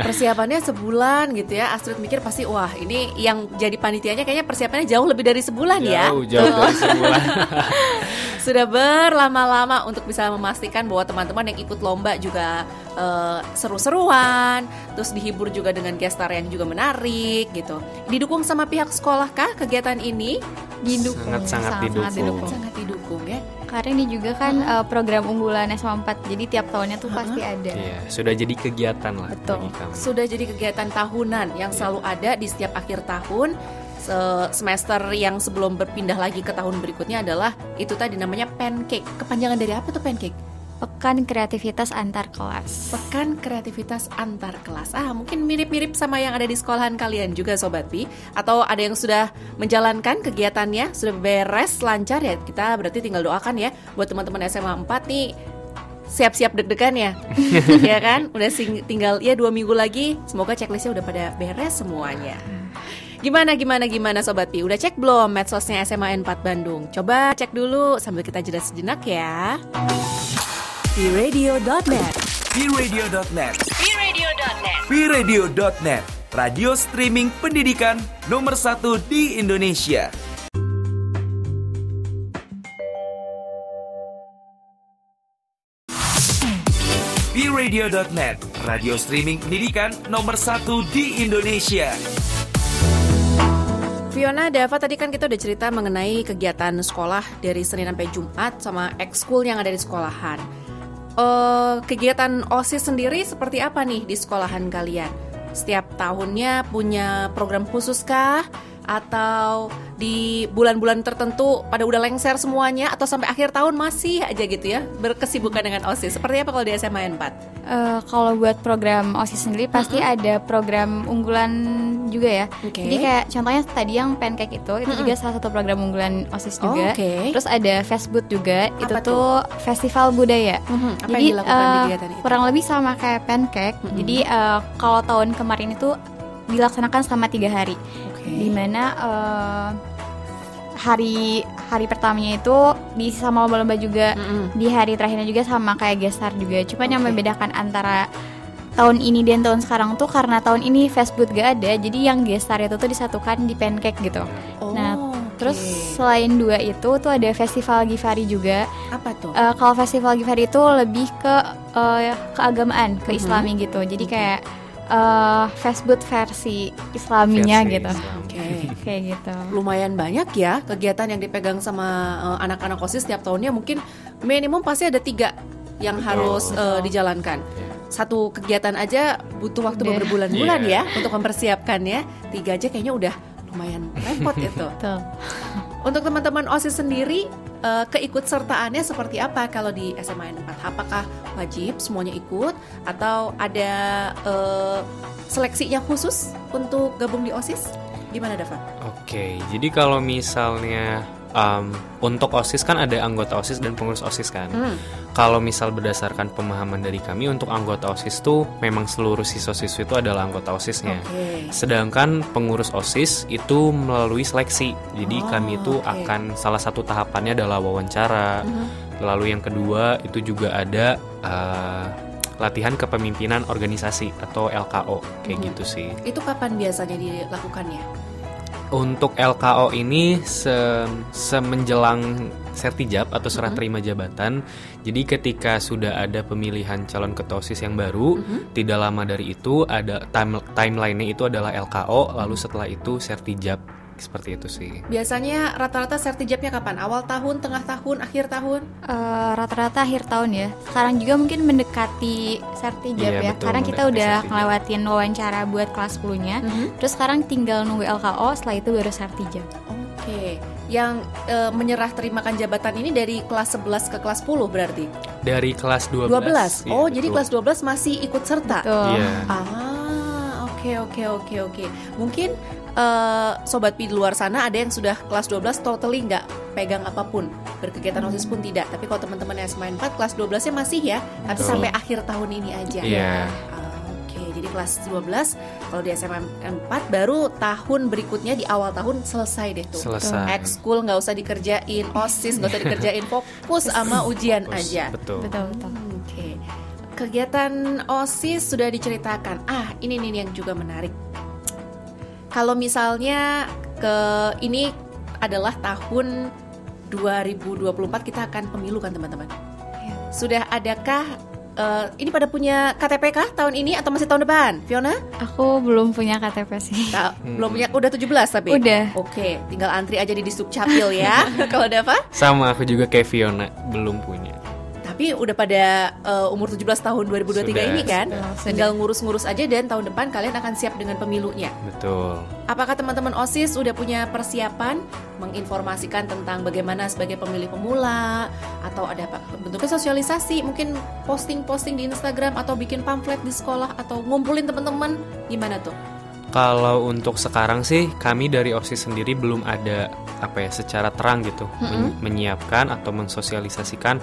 Persiapannya sebulan gitu ya. Astrid mikir pasti wah ini yang jadi panitianya kayaknya persiapannya jauh lebih dari sebulan ya. Jauh, jauh dari sebulan. Sudah berlama-lama untuk bisa memastikan bahwa teman-teman yang ikut lomba juga eh, seru-seruan, terus dihibur juga dengan gestar yang juga menarik gitu. Didukung sama pihak sekolah kah kegiatan ini? Didukung, Sangat-sangat didukung. Sangat didukung ya. Karena ini juga kan eh, program unggulan SMA 4 Jadi tiap tahunnya tuh pasti ada. Iya, sudah jadi kegiatan lah Betul. bagi kami. Sudah jadi kegiatan tahunan yang selalu ada di setiap akhir tahun. Se- semester yang sebelum berpindah lagi ke tahun berikutnya adalah itu tadi namanya pancake. Kepanjangan dari apa tuh pancake? Pekan kreativitas antar kelas. Pekan kreativitas antar kelas. Ah, mungkin mirip-mirip sama yang ada di sekolahan kalian juga Sobat Pi. Atau ada yang sudah menjalankan kegiatannya, sudah beres, lancar ya. Kita berarti tinggal doakan ya buat teman-teman SMA 4 nih siap-siap deg-degan ya, ya kan? Udah sing- tinggal ya dua minggu lagi. Semoga checklistnya udah pada beres semuanya. Gimana gimana gimana Sobat Pi? Udah cek belum medsosnya SMA 4 Bandung? Coba cek dulu sambil kita jeda sejenak ya. Piradio.net Piradio.net Piradio.net Piradio.net Radio streaming pendidikan nomor satu di Indonesia. Piradio.net Radio streaming pendidikan nomor satu di Indonesia. Fiona, Dava tadi kan kita udah cerita mengenai kegiatan sekolah dari Senin sampai Jumat sama ekskul yang ada di sekolahan. Eh, kegiatan OSIS sendiri seperti apa nih di sekolahan kalian? Setiap tahunnya punya program khusus kah? Atau di bulan-bulan tertentu pada udah lengser semuanya atau sampai akhir tahun masih aja gitu ya berkesibukan dengan OSIS. Seperti apa kalau di SMA 4? Uh, kalau buat program OSIS sendiri pasti uh-huh. ada program unggulan juga ya. Okay. Jadi kayak contohnya tadi yang pancake itu itu uh-huh. juga salah satu program unggulan OSIS juga. Oh, okay. Terus ada Festboot juga apa itu tuh? tuh festival budaya. Uh-huh. Apa Jadi yang uh, di itu? kurang lebih sama kayak pancake. Uh-huh. Jadi uh, kalau tahun kemarin itu dilaksanakan selama tiga hari okay. di mana uh, hari hari pertamanya itu di sama lomba-lomba juga mm -hmm. di hari terakhirnya juga sama kayak gestar juga cuman okay. yang membedakan antara tahun ini dan tahun sekarang tuh karena tahun ini Facebook gak ada jadi yang gestar itu tuh disatukan di pancake gitu oh, nah terus selain dua itu tuh ada festival Givari juga apa tuh uh, kalau festival Givari itu lebih ke uh, keagamaan ke mm -hmm. Gitu jadi okay. kayak uh, Facebook versi Islaminya versi gitu. Oke. Okay. Kayak gitu. Lumayan banyak ya kegiatan yang dipegang sama uh, anak-anak OSIS setiap tahunnya mungkin minimum pasti ada tiga yang Betul. harus uh, dijalankan. Yeah. Satu kegiatan aja butuh waktu yeah. berbulan-bulan yeah. ya untuk mempersiapkan ya. Tiga aja kayaknya udah lumayan repot itu. Untuk teman-teman OSIS sendiri uh, keikutsertaannya seperti apa kalau di SMA 4? Apakah wajib semuanya ikut atau ada uh, seleksinya khusus untuk gabung di OSIS? Gimana Dava? Oke, jadi kalau misalnya um, untuk OSIS kan ada anggota OSIS dan pengurus OSIS kan. Hmm. Kalau misal berdasarkan pemahaman dari kami untuk anggota OSIS tuh memang seluruh siswa-siswi itu adalah anggota OSISnya. Okay. Sedangkan pengurus OSIS itu melalui seleksi. Jadi oh, kami itu okay. akan salah satu tahapannya adalah wawancara. Hmm. Lalu yang kedua itu juga ada uh, latihan kepemimpinan organisasi atau LKO kayak hmm. gitu sih. Itu kapan biasanya dilakukannya? Untuk LKO ini se semenjelang sertijab atau serah mm -hmm. terima jabatan. Jadi ketika sudah ada pemilihan calon ketua OSIS yang baru, mm -hmm. tidak lama dari itu ada time timelinenya itu adalah LKO, lalu setelah itu sertijab seperti itu sih. Biasanya rata-rata sertijabnya kapan? Awal tahun, tengah tahun, akhir tahun? rata rata-rata akhir tahun ya. Sekarang juga mungkin mendekati sertijab iya, ya. Betul, Karena kita udah sertijab. ngelewatin wawancara buat kelas 10-nya. Mm -hmm. Terus sekarang tinggal nunggu LKO, setelah itu baru sertijab. Oke. Okay. Yang e, menyerah terimakan jabatan ini dari kelas 11 ke kelas 10 berarti? Dari kelas 12. 12. Oh, ya, jadi kelas 12 masih ikut serta. Betul. Yeah. Ah, oke oke oke oke. Mungkin uh, sobat pi di luar sana ada yang sudah kelas 12 totally nggak pegang apa pun. Berkegiatan osis pun tidak. Tapi kalau teman-teman SMA 4 kelas 12 nya masih ya. Tapi sampai akhir tahun ini aja. Yeah. uh, oke okay. jadi kelas 12 kalau di SMA 4 baru tahun berikutnya di awal tahun selesai deh tuh. Selesai. Ekskul nggak usah dikerjain osis nggak usah dikerjain fokus sama ujian fokus. aja. betul. Betul betul. Hmm, oke. Okay. kegiatan osis sudah diceritakan. Ah ini nih yang juga menarik kalau misalnya ke ini adalah tahun 2024 kita akan pemilu kan teman-teman. Ya. Sudah adakah uh, ini pada punya KTP kah tahun ini atau masih tahun depan? Fiona? Aku belum punya KTP sih. Nah, hmm. Belum punya udah 17 tapi. Udah. Oke, tinggal antri aja di Disub Capil ya. Kalau Dava? Sama aku juga kayak Fiona, belum punya tapi udah pada uh, umur 17 tahun 2023 sudah, ini kan sudah. tinggal ngurus-ngurus aja dan tahun depan kalian akan siap dengan pemilunya betul apakah teman-teman OSIS udah punya persiapan menginformasikan tentang bagaimana sebagai pemilih pemula atau ada bentuknya sosialisasi mungkin posting-posting di Instagram atau bikin pamflet di sekolah atau ngumpulin teman-teman gimana tuh kalau untuk sekarang sih kami dari OSIS sendiri belum ada apa ya secara terang gitu mm -hmm. menyiapkan atau mensosialisasikan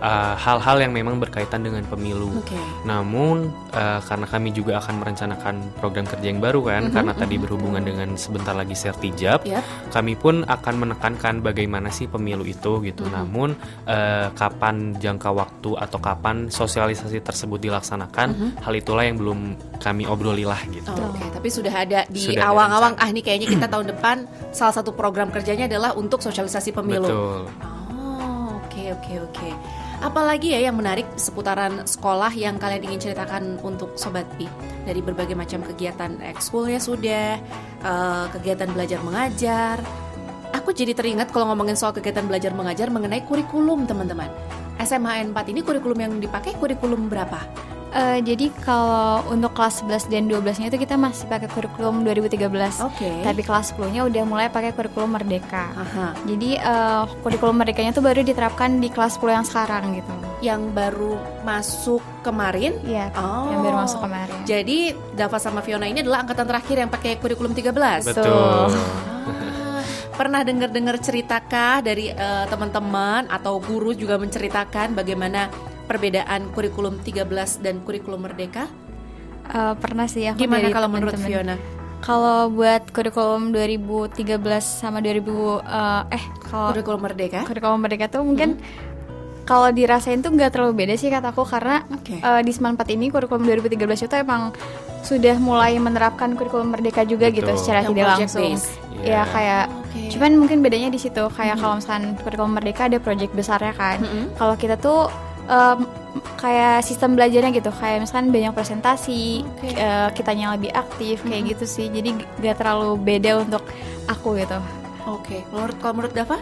uh, hal-hal uh, yang memang berkaitan dengan pemilu. Okay. Namun uh, karena kami juga akan merencanakan program kerja yang baru kan mm -hmm. karena tadi berhubungan dengan sebentar lagi sertijab, yep. kami pun akan menekankan bagaimana sih pemilu itu gitu. Mm -hmm. Namun uh, kapan jangka waktu atau kapan sosialisasi tersebut dilaksanakan, mm -hmm. hal itulah yang belum kami obroli lah gitu. Oh, Oke, okay. tapi sudah ada di awang-awang ah ini kayaknya kita tahun depan salah satu program kerjanya adalah untuk sosialisasi pemilu. Betul. Oh, oke oke oke. Apalagi ya yang menarik seputaran sekolah yang kalian ingin ceritakan untuk Sobat Pi dari berbagai macam kegiatan ekskulnya sudah, uh, kegiatan belajar mengajar. Aku jadi teringat kalau ngomongin soal kegiatan belajar mengajar mengenai kurikulum teman-teman. SMA 4 ini kurikulum yang dipakai kurikulum berapa? Uh, jadi kalau untuk kelas 11 dan 12-nya itu kita masih pakai kurikulum 2013. Oke. Okay. Tapi kelas 10-nya udah mulai pakai kurikulum Merdeka. Aha. Jadi uh, kurikulum Merdekanya tuh baru diterapkan di kelas 10 yang sekarang gitu. Yang baru masuk kemarin? Iya. Oh. Yang baru masuk kemarin. Jadi Dava sama Fiona ini adalah angkatan terakhir yang pakai kurikulum 13. Betul. Ah, pernah dengar-dengar ceritakah dari uh, teman-teman atau guru juga menceritakan bagaimana perbedaan kurikulum 13 dan kurikulum merdeka? Uh, pernah sih aku Gimana kalau menurut temen-temen. Fiona? Kalau buat kurikulum 2013 sama 2000 uh, eh kalau Kurikulum merdeka? kurikulum merdeka tuh mungkin kalau dirasain tuh nggak terlalu beda sih kataku karena Oke. uh, di 94 ini kurikulum 2013 itu emang sudah mulai menerapkan kurikulum merdeka juga gitu Betul. secara Yang tidak langsung. based. Ya Iya. kayak Oke. cuman mungkin bedanya di situ kayak kalau misalkan kurikulum merdeka ada project besarnya kan. Mm-mm. Kalau kita tuh em, kayak sistem belajarnya gitu kayak misalkan banyak presentasi Oke. eh, kitanya lebih aktif kayak gitu sih jadi gak terlalu beda untuk aku gitu Oke, menurut kalau menurut Dava?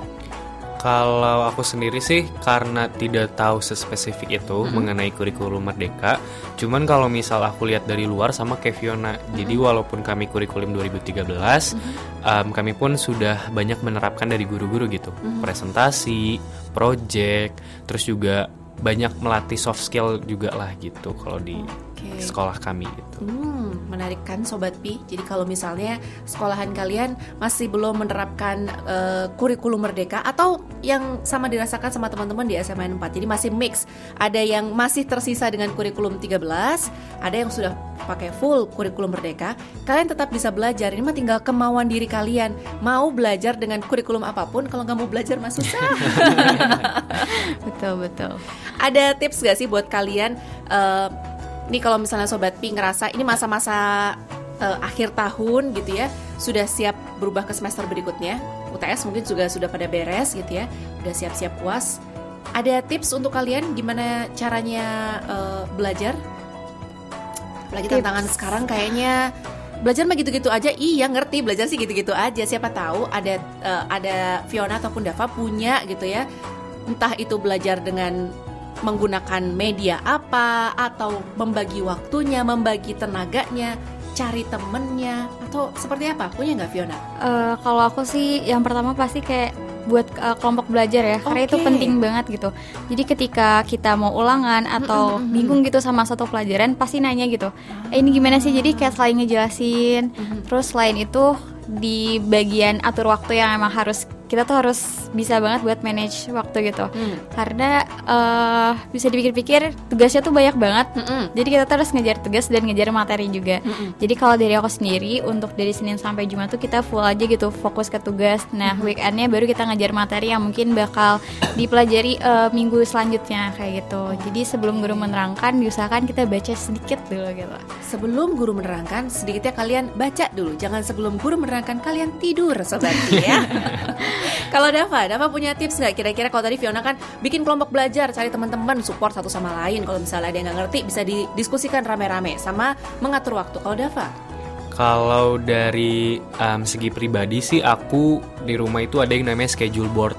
Kalau aku sendiri sih karena tidak tahu sespesifik itu mengenai kurikulum merdeka. Cuman kalau misal aku lihat dari luar sama kayak Fiona. Jadi walaupun kami kurikulum 2013, em, kami pun sudah banyak menerapkan dari guru-guru gitu. Presentasi, project, terus juga banyak melatih soft skill juga lah gitu kalau di Oke. sekolah kami gitu. Hmm, menarik kan Sobat Pi? Jadi kalau misalnya sekolahan kalian masih belum menerapkan eh, kurikulum merdeka atau yang sama dirasakan sama teman-teman di SMN 4 Jadi masih mix Ada yang masih tersisa dengan kurikulum 13 Ada yang sudah pakai full kurikulum merdeka Kalian tetap bisa belajar Ini mah tinggal kemauan diri kalian Mau belajar dengan kurikulum apa pun Kalau nggak mau belajar mah susah betul betul ada tips gak sih buat kalian eh nih kalau misalnya sobat Pi ngerasa ini masa-masa eh, akhir tahun gitu ya sudah siap berubah ke semester berikutnya UTS mungkin juga sudah pada beres gitu ya udah siap-siap puas. Ada tips untuk kalian gimana caranya eh, belajar? Apalagi Tips. tantangan sekarang kayaknya. Belajar mah gitu-gitu aja. Iya ngerti. Belajar sih gitu-gitu aja. Siapa tahu ada eh, ada Fiona ataupun Dava punya gitu ya. Entah itu belajar dengan menggunakan media apa atau membagi waktunya, membagi tenaganya, cari temennya atau seperti apa? Punya nggak Fiona? Eh, kalau aku sih yang pertama pasti kayak buat eh, kelompok belajar ya karena itu penting banget gitu jadi ketika kita mau ulangan atau Mm-mm, mm-mm. bingung gitu sama satu pelajaran pasti nanya gitu eh, ini gimana sih jadi kayak selain ngejelasin Mhm. terus selain itu di bagian atur waktu yang emang harus kita tuh harus bisa banget buat manage waktu gitu Hmm. karena eh, bisa dipikir-pikir tugasnya tuh banyak banget Mm-mm. jadi kita tuh harus ngejar tugas dan ngejar materi juga Mm-mm. jadi kalau dari aku sendiri untuk dari Senin sampai Jumat tuh kita full aja gitu fokus ke tugas. Nah weekendnya baru kita ngajar materi yang mungkin bakal dipelajari eh, minggu selanjutnya kayak gitu. Jadi sebelum guru menerangkan diusahakan kita baca sedikit dulu gitu. Sebelum guru menerangkan, sedikitnya kalian baca dulu. Jangan sebelum guru menerangkan kalian tidur, sobat ya. kalau Dava, Dava punya tips nggak? Kira-kira kalau tadi Fiona kan bikin kelompok belajar, cari teman-teman, support satu sama lain. Kalau misalnya ada yang nggak ngerti, bisa didiskusikan rame-rame sama mengatur waktu. Kalau Dava, Kalau dari em, segi pribadi sih aku di rumah itu ada yang namanya schedule board.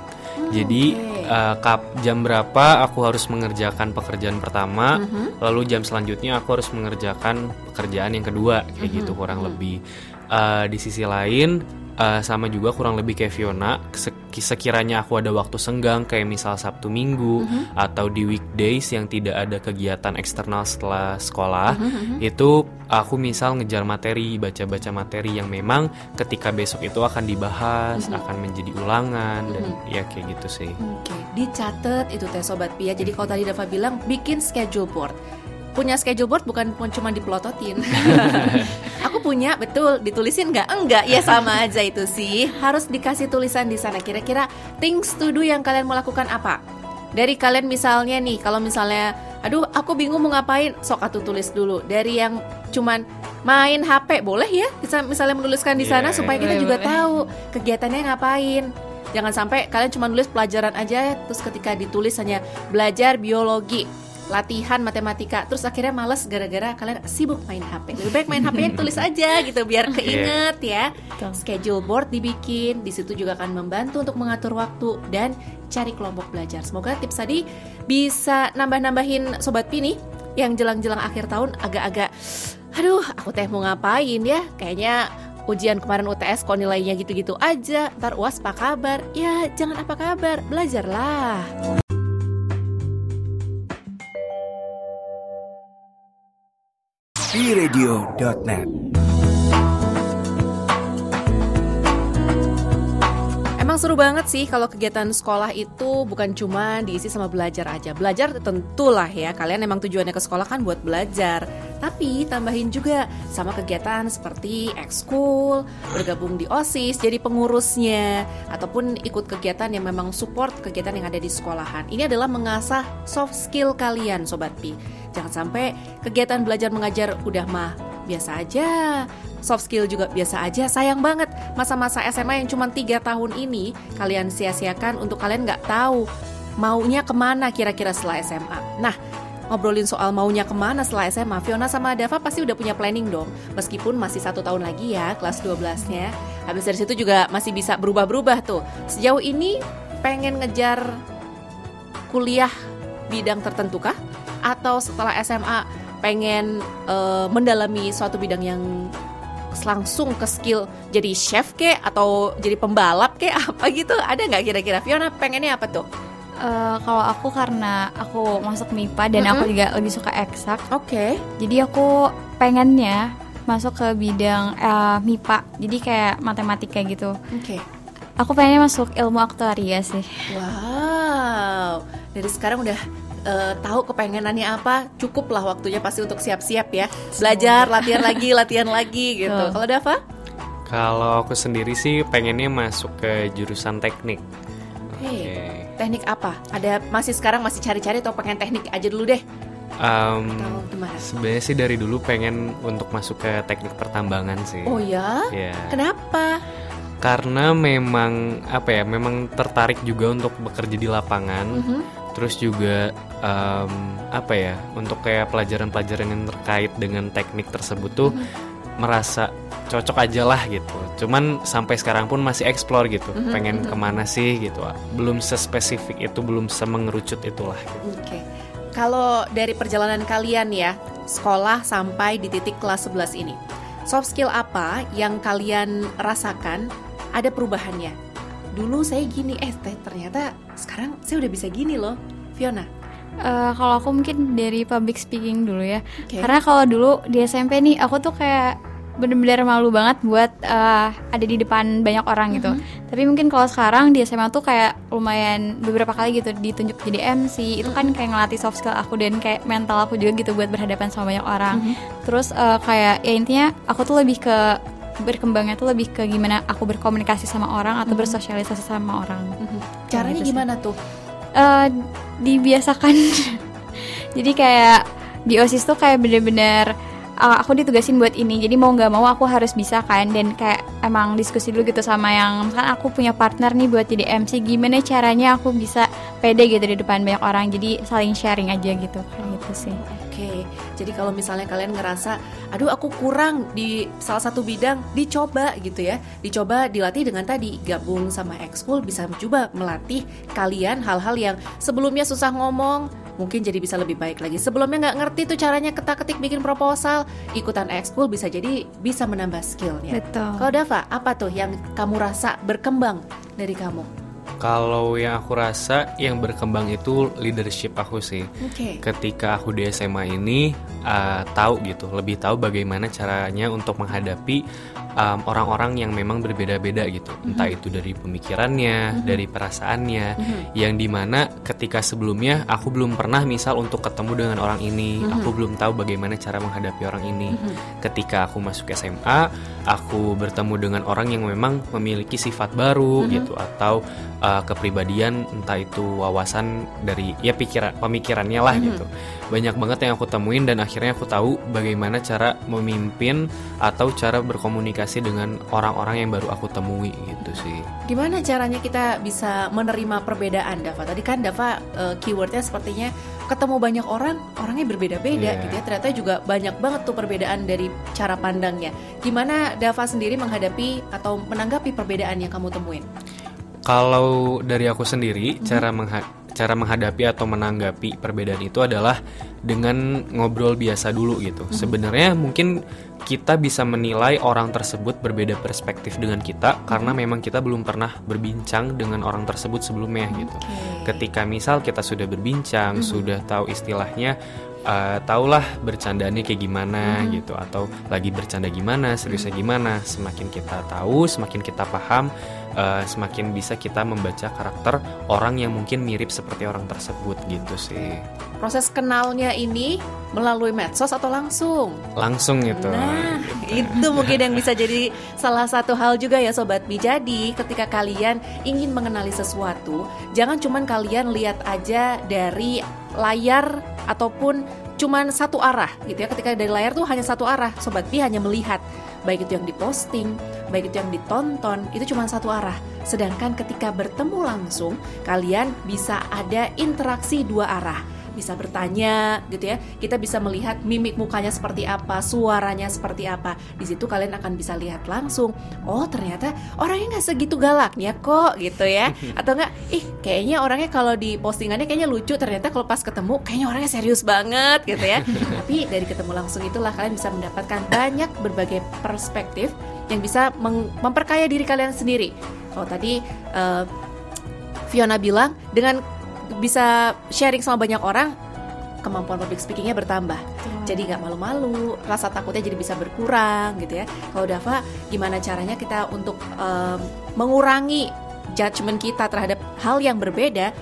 Jadi oke. eh, kap jam berapa aku harus mengerjakan pekerjaan pertama, Mhm. lalu jam selanjutnya aku harus mengerjakan pekerjaan yang kedua kayak gitu kurang lebih. Eh, di sisi lain eh, sama juga kurang lebih kayak Fiona, sek- sekiranya aku ada waktu senggang kayak misal Sabtu Minggu atau di weekdays yang tidak ada kegiatan eksternal setelah sekolah, itu aku misal ngejar materi, baca-baca materi yang memang ketika besok itu akan dibahas, akan menjadi ulangan dan ya kayak gitu sih. Oke, dicatat itu teh sobat Pia. Jadi kalau tadi Dava bilang bikin schedule board. Punya schedule board bukan cuma dipelototin. Aku punya, betul. Ditulisin nggak? Enggak, ya sama aja itu sih. Harus dikasih tulisan di sana. Kira-kira things to do yang kalian mau lakukan apa? Dari kalian misalnya nih, kalau misalnya, aduh aku bingung mau ngapain, sok atuh tulis dulu. Dari yang cuman main HP, boleh ya? Bisa misalnya menuliskan di sana Iya, supaya kita juga tahu kegiatannya ngapain. Jangan sampai kalian cuma nulis pelajaran aja terus ketika ditulis hanya belajar biologi, latihan matematika, terus akhirnya males gara-gara kalian sibuk main HP. Lebih baik main HP-nya tulis aja gitu biar keinget ya. Betul. Schedule board dibikin, di situ juga akan membantu untuk mengatur waktu dan cari kelompok belajar. Semoga tips tadi bisa nambah-nambahin sobat Pini yang jelang-jelang akhir tahun agak-agak aduh aku teh mau ngapain ya kayaknya ujian kemarin UTS kok nilainya gitu-gitu aja ntar uas apa kabar ya jangan apa kabar belajarlah radio.net Emang seru banget sih kalau kegiatan sekolah itu bukan cuma diisi sama belajar aja. Belajar tentulah ya, kalian emang tujuannya ke sekolah kan buat belajar. Tapi tambahin juga sama kegiatan seperti ekskul, bergabung di OSIS, jadi pengurusnya, ataupun ikut kegiatan yang memang support kegiatan yang ada di sekolahan. Ini adalah mengasah soft skill kalian Sobat Pi. Jangan sampai kegiatan belajar mengajar udah mah biasa aja soft skill juga biasa aja sayang banget masa-masa SMA yang cuma tiga tahun ini kalian sia-siakan untuk kalian nggak tahu maunya ke mana kira-kira setelah SMA nah ngobrolin soal maunya ke mana setelah SMA Fiona sama Dava pasti udah punya planning dong. Meskipun masih satu tahun lagi ya kelas 12 nya habis dari situ juga masih bisa berubah-berubah tuh. Sejauh ini pengen ngejar kuliah bidang tertentu kah? Atau setelah SMA pengen uh, mendalami suatu bidang yang langsung ke skill jadi chef kek atau jadi pembalap kek? Apa gitu? Ada nggak kira-kira? Fiona pengennya apa tuh? Uh, kalau aku karena aku masuk MIPA dan mm -hmm. aku juga lebih suka eksak. Oke. Okay. Jadi aku pengennya masuk ke bidang uh, MIPA. Jadi kayak matematika gitu. Oke. Okay. Aku pengennya masuk ilmu aktuaria sih. Wow. Dari sekarang udah uh, tahu kepengenannya apa, cukuplah waktunya pasti untuk siap-siap ya. Belajar, latihan lagi, latihan lagi gitu. Kalau Dava? Kalau aku sendiri sih pengennya masuk ke jurusan teknik. Oke. Okay. Teknik apa? Ada masih sekarang masih cari-cari atau pengen teknik aja dulu deh? Um, Sebenarnya sih dari dulu pengen untuk masuk ke teknik pertambangan sih. Oh ya? Yeah. Kenapa? Karena memang apa ya, memang tertarik juga untuk bekerja di lapangan. Mm -hmm terus juga um, apa ya untuk kayak pelajaran-pelajaran yang terkait dengan teknik tersebut tuh mm-hmm. Merasa cocok aja lah gitu cuman sampai sekarang pun masih explore gitu mm-hmm. pengen mm-hmm. ke mana sih gitu belum sespesifik itu belum semengerucut itulah oke okay. kalau dari perjalanan kalian ya sekolah sampai di titik kelas 11 ini soft skill apa yang kalian rasakan ada perubahannya dulu saya gini eh ternyata sekarang saya udah bisa gini loh Fiona Uh, kalau aku mungkin dari public speaking dulu ya, okay. karena kalau dulu di SMP nih aku tuh kayak bener-bener malu banget buat uh, ada di depan banyak orang gitu. Mm -hmm. Tapi mungkin kalau sekarang di SMA tuh kayak lumayan beberapa kali gitu ditunjuk jadi MC. Itu kan kayak ngelatih soft skill aku dan kayak mental aku juga gitu buat berhadapan sama banyak orang. Mm -hmm. Terus uh, kayak ya intinya aku tuh lebih ke berkembangnya tuh lebih ke gimana aku berkomunikasi sama orang atau mm -hmm. bersosialisasi sama orang. Mm -hmm. Caranya gitu gimana tuh? Uh, dibiasakan. Jadi kayak di OSIS tuh kayak bener-bener uh, aku ditugasin buat ini. Jadi mau nggak mau aku harus bisa kan. Dan kayak emang diskusi dulu gitu sama yang kan aku punya partner nih buat jadi MC gimana caranya aku bisa pede gitu di depan banyak orang. Jadi saling sharing aja gitu kayak gitu sih Oke, jadi kalau misalnya kalian ngerasa, aduh aku kurang di salah satu bidang, dicoba gitu ya, dicoba dilatih dengan tadi gabung sama ekskul bisa coba melatih kalian hal-hal yang sebelumnya susah ngomong, mungkin jadi bisa lebih baik lagi. Sebelumnya nggak ngerti tuh caranya ketak-ketik bikin proposal, ikutan ekskul bisa jadi bisa menambah skillnya. Betul. Kalau Dava, apa tuh yang kamu rasa berkembang dari kamu? Kalau yang aku rasa yang berkembang itu leadership aku sih. Okay. Ketika aku di SMA ini uh, tahu gitu, lebih tahu bagaimana caranya untuk menghadapi orang orang-orang yang memang berbeda-beda gitu. Mm-hmm. Entah itu dari pemikirannya, mm-hmm. dari perasaannya, mm-hmm. yang di mana ketika sebelumnya aku belum pernah misal untuk ketemu dengan orang ini, mm-hmm. aku belum tahu bagaimana cara menghadapi orang ini. Mm-hmm. Ketika aku masuk SMA, aku bertemu dengan orang yang memang memiliki sifat baru mm-hmm. gitu atau uh, kepribadian entah itu wawasan dari ya pikiran pemikirannya lah mm -hmm. gitu banyak banget yang aku temuin dan akhirnya aku tahu bagaimana cara memimpin atau cara berkomunikasi dengan orang-orang yang baru aku temui gitu sih. Gimana caranya kita bisa menerima perbedaan Dava? Tadi kan Dava uh, keywordnya sepertinya ketemu banyak orang orangnya berbeda-beda yeah. gitu ya. Ternyata juga banyak banget tuh perbedaan dari cara pandangnya. Gimana Dava sendiri menghadapi atau menanggapi perbedaan yang kamu temuin kalau dari aku sendiri, hmm. cara mengha cara menghadapi atau menanggapi perbedaan itu adalah dengan ngobrol biasa dulu gitu. Sebenarnya mungkin kita bisa menilai orang tersebut berbeda perspektif dengan kita karena memang kita belum pernah berbincang dengan orang tersebut sebelumnya gitu. Ketika misal kita sudah berbincang, sudah tahu istilahnya uh, tahulah bercandanya kayak gimana gitu atau lagi bercanda gimana, seriusnya gimana. Semakin kita tahu, semakin kita paham, uh, semakin bisa kita membaca karakter orang yang mungkin mirip seperti orang tersebut gitu sih. Proses kenalnya ini melalui medsos atau langsung? Langsung gitu. Nah, itu mungkin yang bisa jadi salah satu hal juga ya Sobat Bi. Jadi ketika kalian ingin mengenali sesuatu, jangan cuman kalian lihat aja dari layar ataupun cuman satu arah gitu ya. Ketika dari layar tuh hanya satu arah, Sobat Bi hanya melihat baik itu yang diposting, baik itu yang ditonton, itu cuma satu arah. Sedangkan ketika bertemu langsung, kalian bisa ada interaksi dua arah bisa bertanya gitu ya. Kita bisa melihat mimik mukanya seperti apa, suaranya seperti apa. Di situ kalian akan bisa lihat langsung. Oh ternyata orangnya nggak segitu galaknya kok gitu ya. Atau enggak, ih kayaknya orangnya kalau di postingannya kayaknya lucu. Ternyata kalau pas ketemu kayaknya orangnya serius banget gitu ya. Tapi dari ketemu langsung itulah kalian bisa mendapatkan banyak berbagai perspektif yang bisa memperkaya diri kalian sendiri. Kalau tadi uh, Fiona bilang dengan bisa sharing sama banyak orang kemampuan public speakingnya bertambah. Hmm. jadi nggak malu-malu rasa takutnya jadi bisa berkurang gitu ya. Kalau Dava gimana caranya kita untuk um, mengurangi judgement kita terhadap hal yang berbeda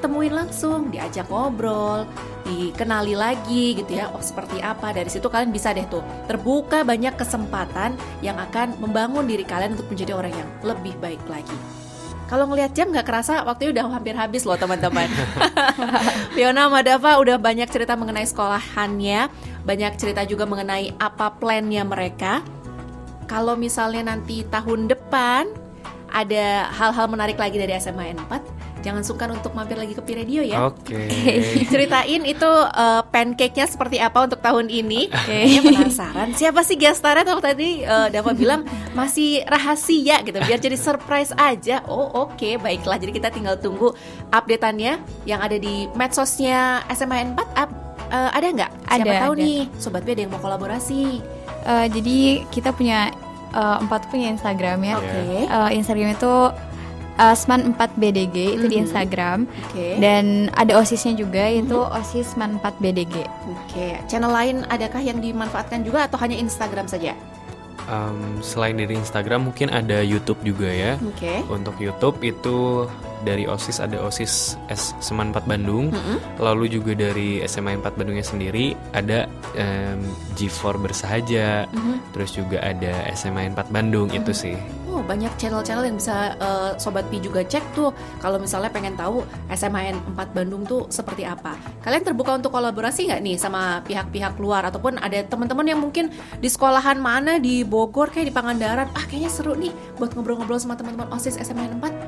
temuin langsung diajak ngobrol dikenali lagi gitu ya oh seperti apa dari situ kalian bisa deh tuh terbuka banyak kesempatan yang akan membangun diri kalian untuk menjadi orang yang lebih baik lagi kalau ngelihat jam nggak kerasa waktunya udah hampir habis loh teman-teman. Fiona Madava udah banyak cerita mengenai sekolahannya, banyak cerita juga mengenai apa plannya mereka. Kalau misalnya nanti tahun depan ada hal-hal menarik lagi dari SMA N4, jangan sungkan untuk mampir lagi ke Piredio ya. Oke. Okay. Ceritain itu uh, pancake-nya seperti apa untuk tahun ini. Kayaknya penasaran. Siapa sih gestarnya kalau tadi uh, Dava bilang masih rahasia gitu, biar jadi surprise aja. Oh oke, okay, baiklah. Jadi kita tinggal tunggu updateannya yang ada di medsosnya SMA 4 up, uh, ada nggak? Siapa ada, tahu ada. nih, sobat B ada yang mau kolaborasi. Uh, jadi kita punya uh, empat punya Instagram ya. Oke. Okay. Uh, Instagram itu Asman 4 BDG itu mm-hmm. di Instagram. Okay. Dan ada OSISnya juga mm-hmm. itu OSIS Man 4 BDG. Oke. Okay. Channel lain adakah yang dimanfaatkan juga atau hanya Instagram saja? Um, selain dari Instagram mungkin ada YouTube juga ya. Oke. Okay. Untuk YouTube itu dari OSIS ada OSIS S Seman 4 Bandung. Mm -hmm. Lalu juga dari SMA 4 Bandungnya sendiri ada um, G4 Bersahaja. Mm -hmm. Terus juga ada SMA 4 Bandung mm -hmm. itu sih. Oh, banyak channel-channel yang bisa uh, Sobat Pi juga cek tuh kalau misalnya pengen tahu SMAN 4 Bandung tuh seperti apa. Kalian terbuka untuk kolaborasi nggak nih sama pihak-pihak luar ataupun ada teman-teman yang mungkin di sekolahan mana di Bogor kayak di Pangandaran, ah kayaknya seru nih buat ngobrol-ngobrol sama teman-teman OSIS SMAN 4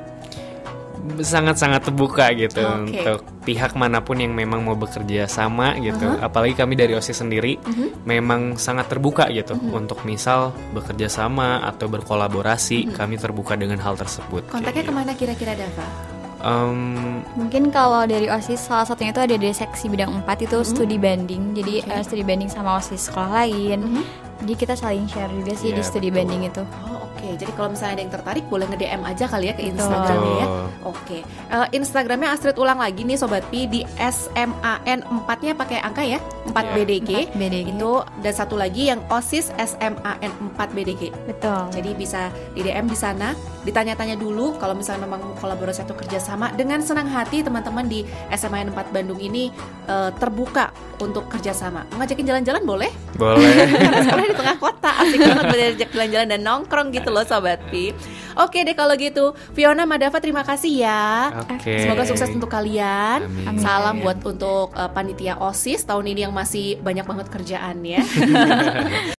sangat-sangat terbuka gitu okay. untuk pihak mana pun yang memang mau bekerja sama gitu. Uh -huh. Apalagi kami dari OSIS sendiri uh mhm. -huh. memang sangat terbuka gitu uh mhm. -huh. untuk misal bekerja sama atau berkolaborasi, uh mhm. -huh. kami terbuka dengan hal tersebut. Kontaknya gitu. ke mana kira-kira Dava? Um, Mungkin kalau dari OSIS salah satunya itu ada di seksi bidang 4 itu mm -hmm. studi banding. Jadi okay. uh, studi banding sama OSIS sekolah lain. Mm -hmm. Jadi kita saling share juga sih yeah, di studi betul. banding itu. Oh, Oke, jadi kalau misalnya ada yang tertarik boleh nge-DM aja kali ya ke Instagramnya ya. Oke. Uh, Instagramnya Astrid ulang lagi nih sobat Pi di SMAN 4-nya pakai angka ya. 4 yeah. BDG. 4 BDG. Itu dan satu lagi yang OSIS SMAN 4 BDG. Betul. Jadi bisa di DM di sana, ditanya-tanya dulu kalau misalnya memang kolaborasi atau kerjasama dengan senang hati teman-teman di SMAN 4 Bandung ini uh, terbuka untuk kerjasama. Ngajakin jalan-jalan boleh? Boleh. Karena di tengah kota, asik banget berajak jalan-jalan dan nongkrong gitu gitu loh Sobat Pi. Oke deh kalau gitu. Fiona Madava terima kasih ya. Okay. Semoga sukses untuk kalian. Amin. Salam buat untuk uh, panitia OSIS tahun ini yang masih banyak banget kerjaan ya